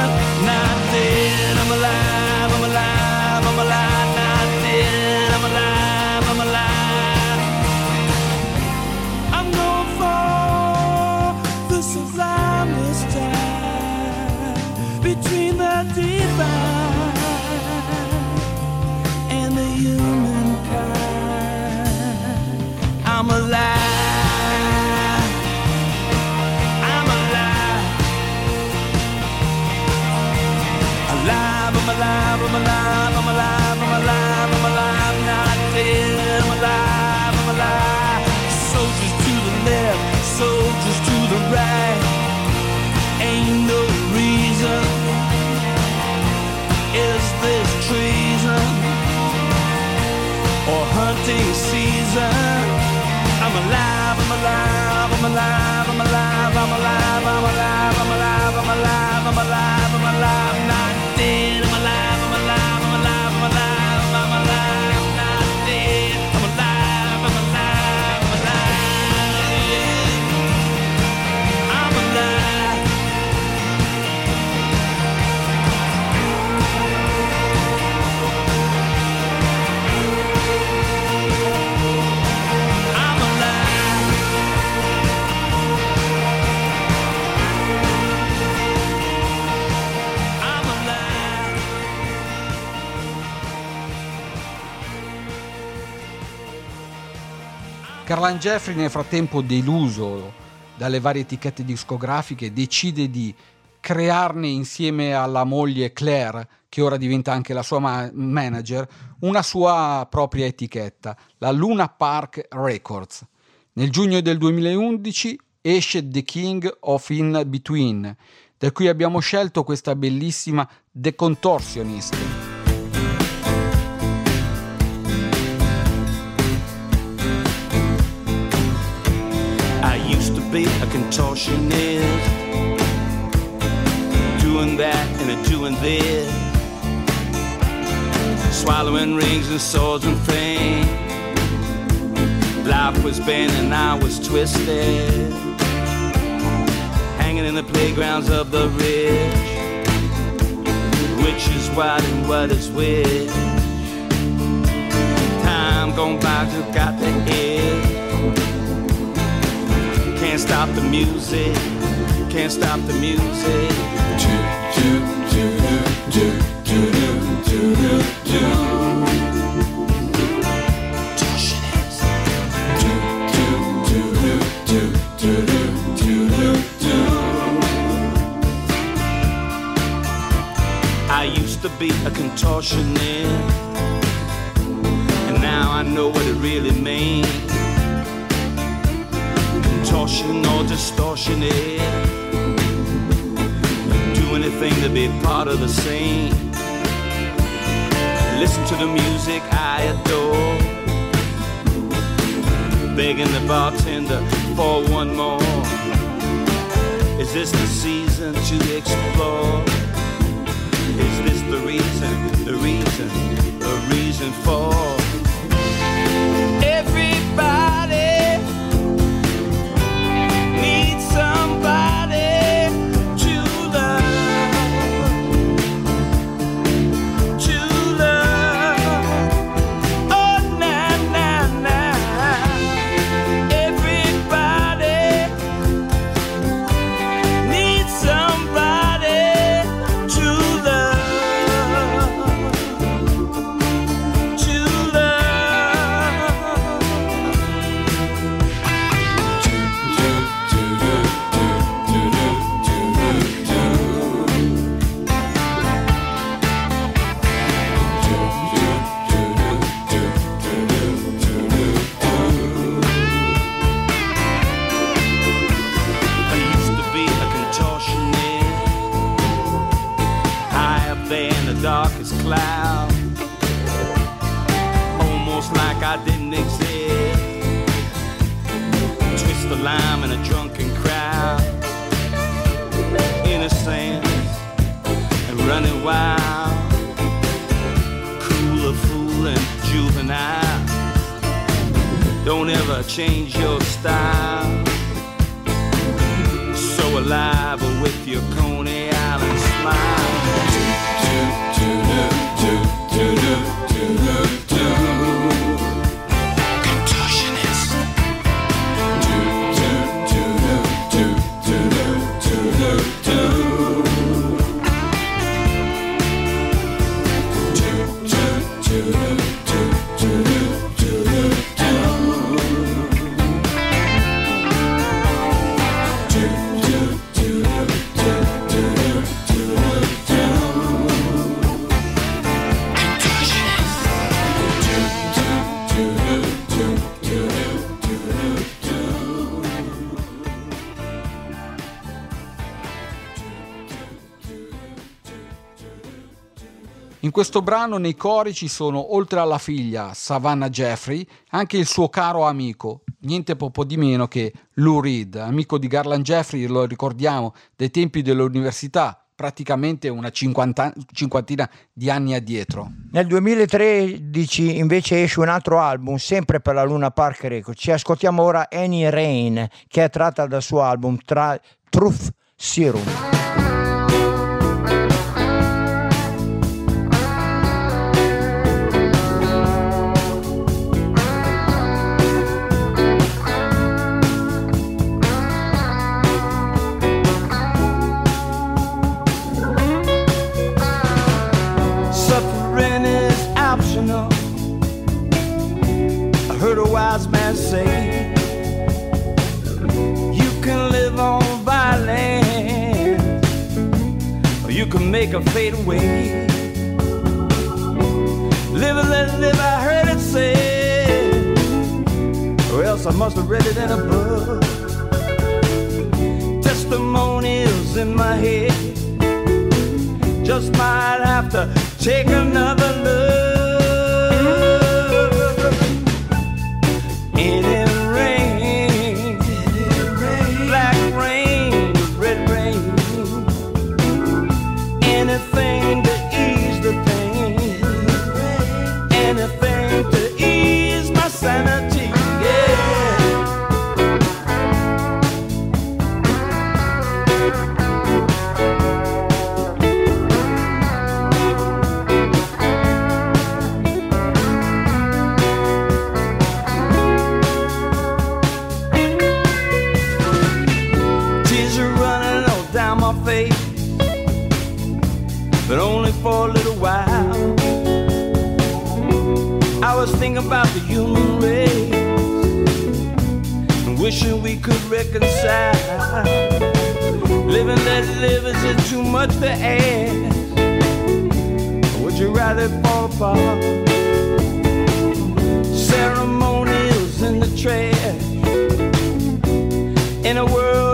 Carlan Jeffrey nel frattempo deluso dalle varie etichette discografiche decide di crearne insieme alla moglie Claire, che ora diventa anche la sua ma- manager, una sua propria etichetta, la Luna Park Records. Nel giugno del 2011 esce The King of In Between, da cui abbiamo scelto questa bellissima The Contortionist. I used to be a contortionist, doing that and a doing this, swallowing rings and swords and fame. Life was bent and I was twisted, hanging in the playgrounds of the rich. Which is what and what is which? Time gone by, just got the head. Can't stop the music. Can't stop the music. I used to be a contortionist, and now I know what it really means contortion or distortion is. Do anything to be part of the scene. Listen to the music I adore. Begging the bartender for one more. Is this the season to explore? Is this the reason, the reason, the reason for questo brano nei cori ci sono, oltre alla figlia Savannah Jeffrey, anche il suo caro amico, niente poco di meno che Lou Reed, amico di Garland Jeffrey, lo ricordiamo, dai tempi dell'università, praticamente una cinquanta- cinquantina di anni addietro. Nel 2013 invece esce un altro album, sempre per la Luna Park Records. Ci ascoltiamo ora Annie Rain, che è tratta dal suo album tra- Truth Serum. Make her fade away. Live and let live, I heard it say, or else I must have read it in a book. Testimonials in my head just might have to take another look. Wishing we could reconcile. Living, let live, is too much to ask? Would you rather fall apart? Ceremonials in the trash in a world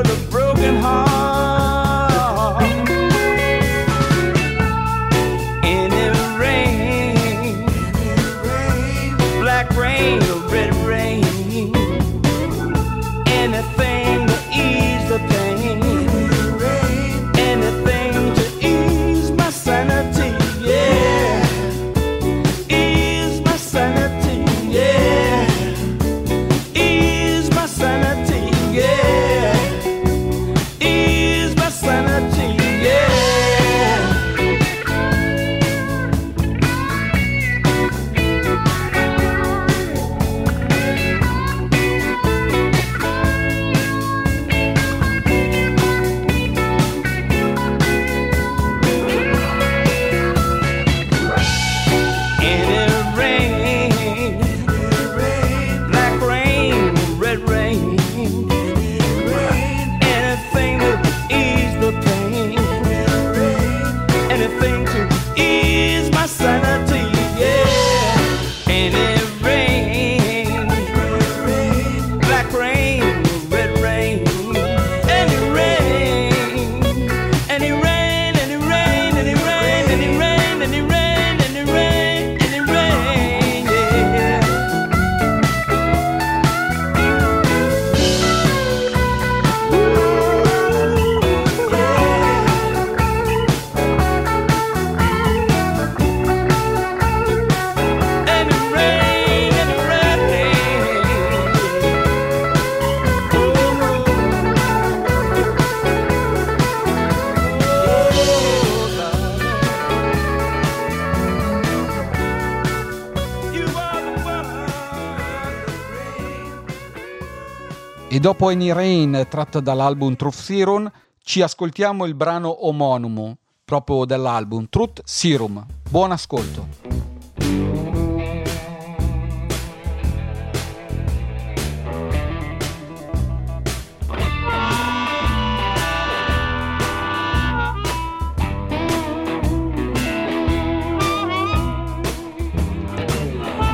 E dopo Any Rain, tratto dall'album Truth Serum, ci ascoltiamo il brano omonimo, proprio dell'album Truth Serum. Buon ascolto.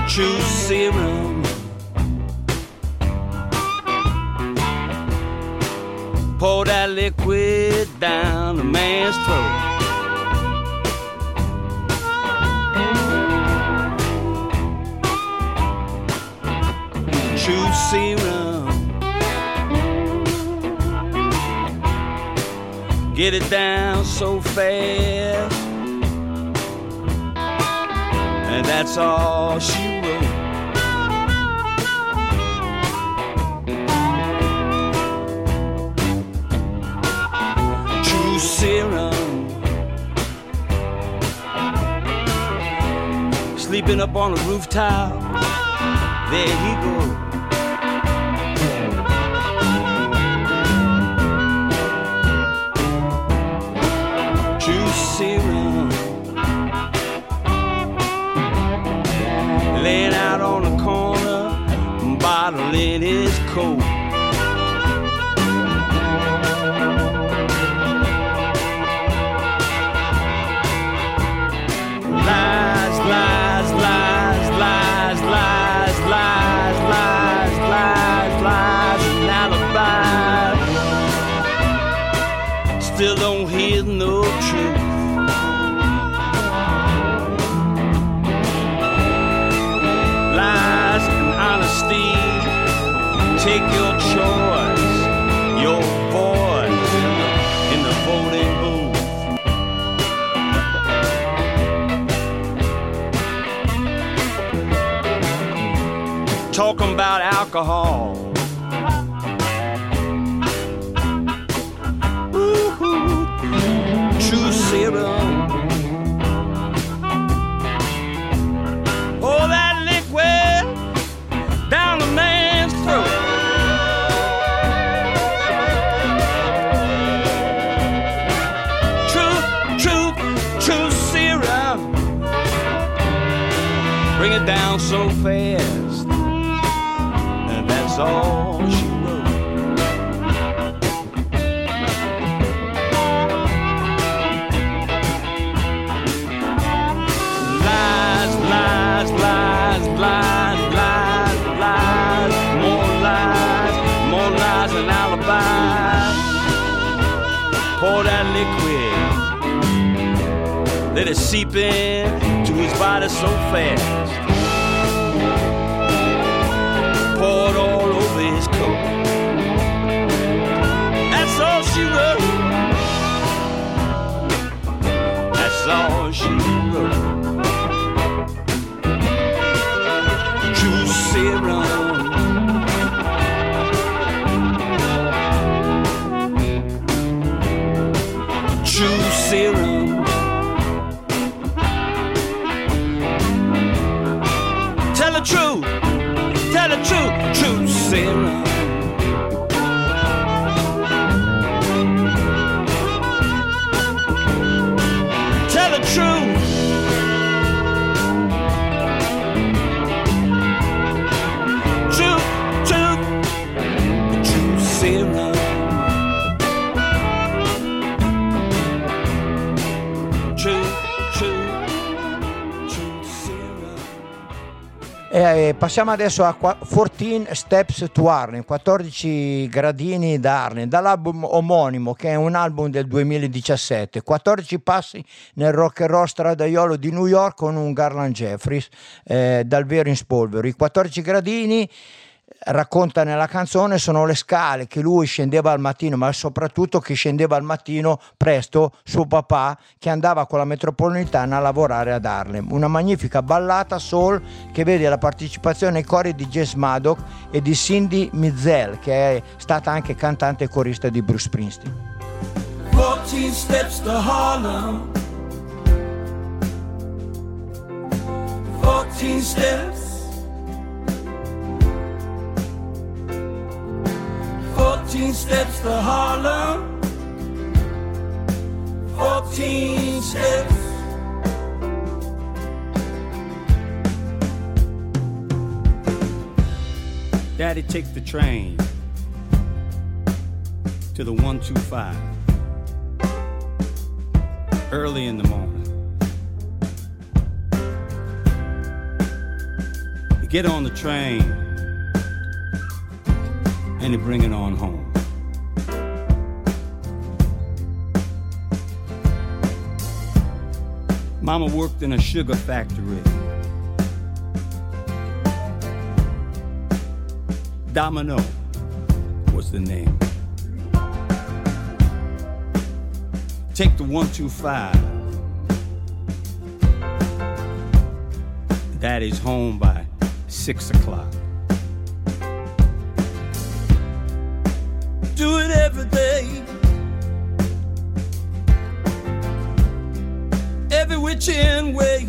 True serum. pour that liquid down a man's throat. Truth serum. Get it down so fast. And that's all she True serum. Sleeping up on a rooftop. There he goes. True serum. Laying out on the corner, bottle in his coat. Alcohol. True serum. That's all she wrote. Lies, lies, lies, lies, lies, lies, more lies, more lies and alibis. Pour that liquid, let it seep in to his body so fast E passiamo adesso a qua- 14 Steps to Arlen, 14 gradini da Arlen, dall'album omonimo che è un album del 2017, 14 passi nel rock and roll stradaiolo di New York con un Garland Jeffries eh, dal vero in spolvero. I 14 gradini racconta nella canzone sono le scale che lui scendeva al mattino, ma soprattutto che scendeva al mattino presto suo papà che andava con la metropolitana a lavorare ad Harlem. Una magnifica ballata soul che vede la partecipazione ai cori di Jess Maddock e di Cindy Mizell, che è stata anche cantante e corista di Bruce Springsteen. 14 steps to Harlem. 14 steps. 14 steps to Harlem. 14 steps. Daddy, take the train to the 125 early in the morning. You get on the train and you bring it on home. Mama worked in a sugar factory. Domino was the name. Take the 125. Daddy's home by six o'clock. Do it every day. Every which end way.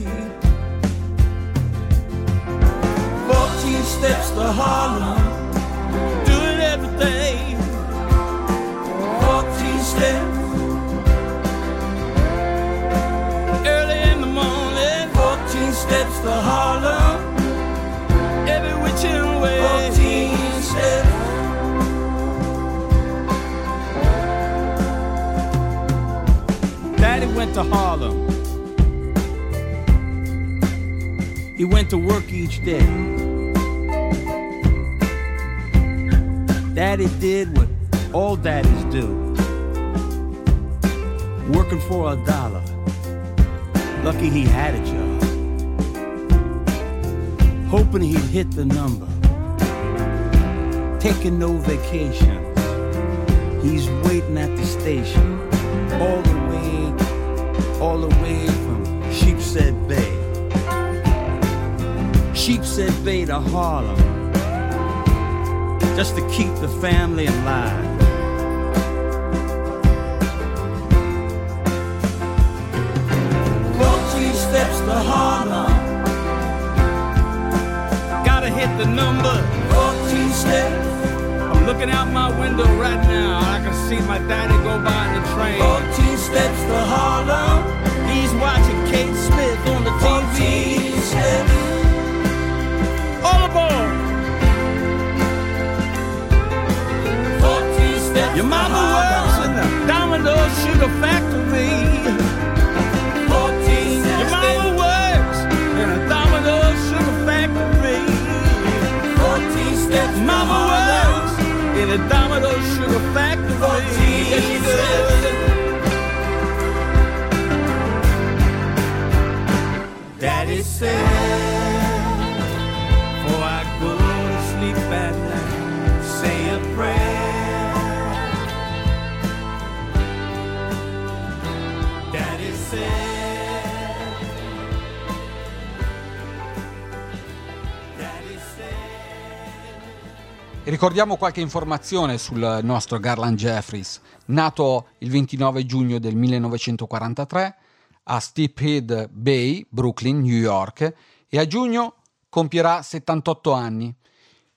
14 steps to Harlem. To Harlem. He went to work each day. Daddy did what all daddies do working for a dollar. Lucky he had a job. Hoping he'd hit the number. Taking no vacations. He's waiting at the station. All the way, all the way from Sheepshead Bay. Sheepshead Bay to Harlem. Just to keep the family alive. Fourteen steps to Harlem. Gotta hit the number. Fourteen steps. I'm looking out my window right now. I can see my daddy go by in the train. Fourteen steps to Harlem. He's watching Kate Smith on the TV. All aboard. 14 Your mama works in the Domino Sugar Factory. Ricordiamo qualche informazione sul nostro Garland Jeffries, nato il 29 giugno del 1943 a Steephead Bay, Brooklyn, New York, e a giugno compierà 78 anni.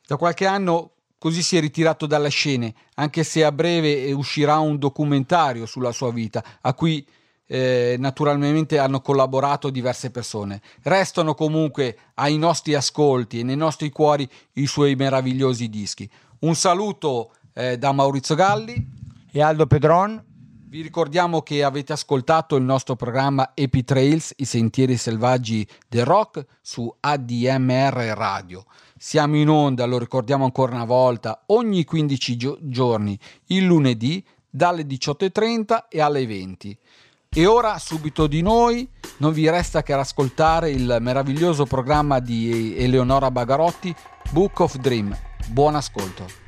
Da qualche anno così si è ritirato dalle scene, anche se a breve uscirà un documentario sulla sua vita, a cui eh, naturalmente hanno collaborato diverse persone. Restano comunque ai nostri ascolti e nei nostri cuori i suoi meravigliosi dischi. Un saluto eh, da Maurizio Galli. E Aldo Pedron, Vi ricordiamo che avete ascoltato il nostro programma Epi Trails, i sentieri selvaggi del rock su ADMR Radio. Siamo in onda, lo ricordiamo ancora una volta, ogni 15 gio- giorni, il lunedì dalle 18.30 e alle 20. E ora, subito di noi, non vi resta che ascoltare il meraviglioso programma di Eleonora Bagarotti, Book of Dream. Buon ascolto.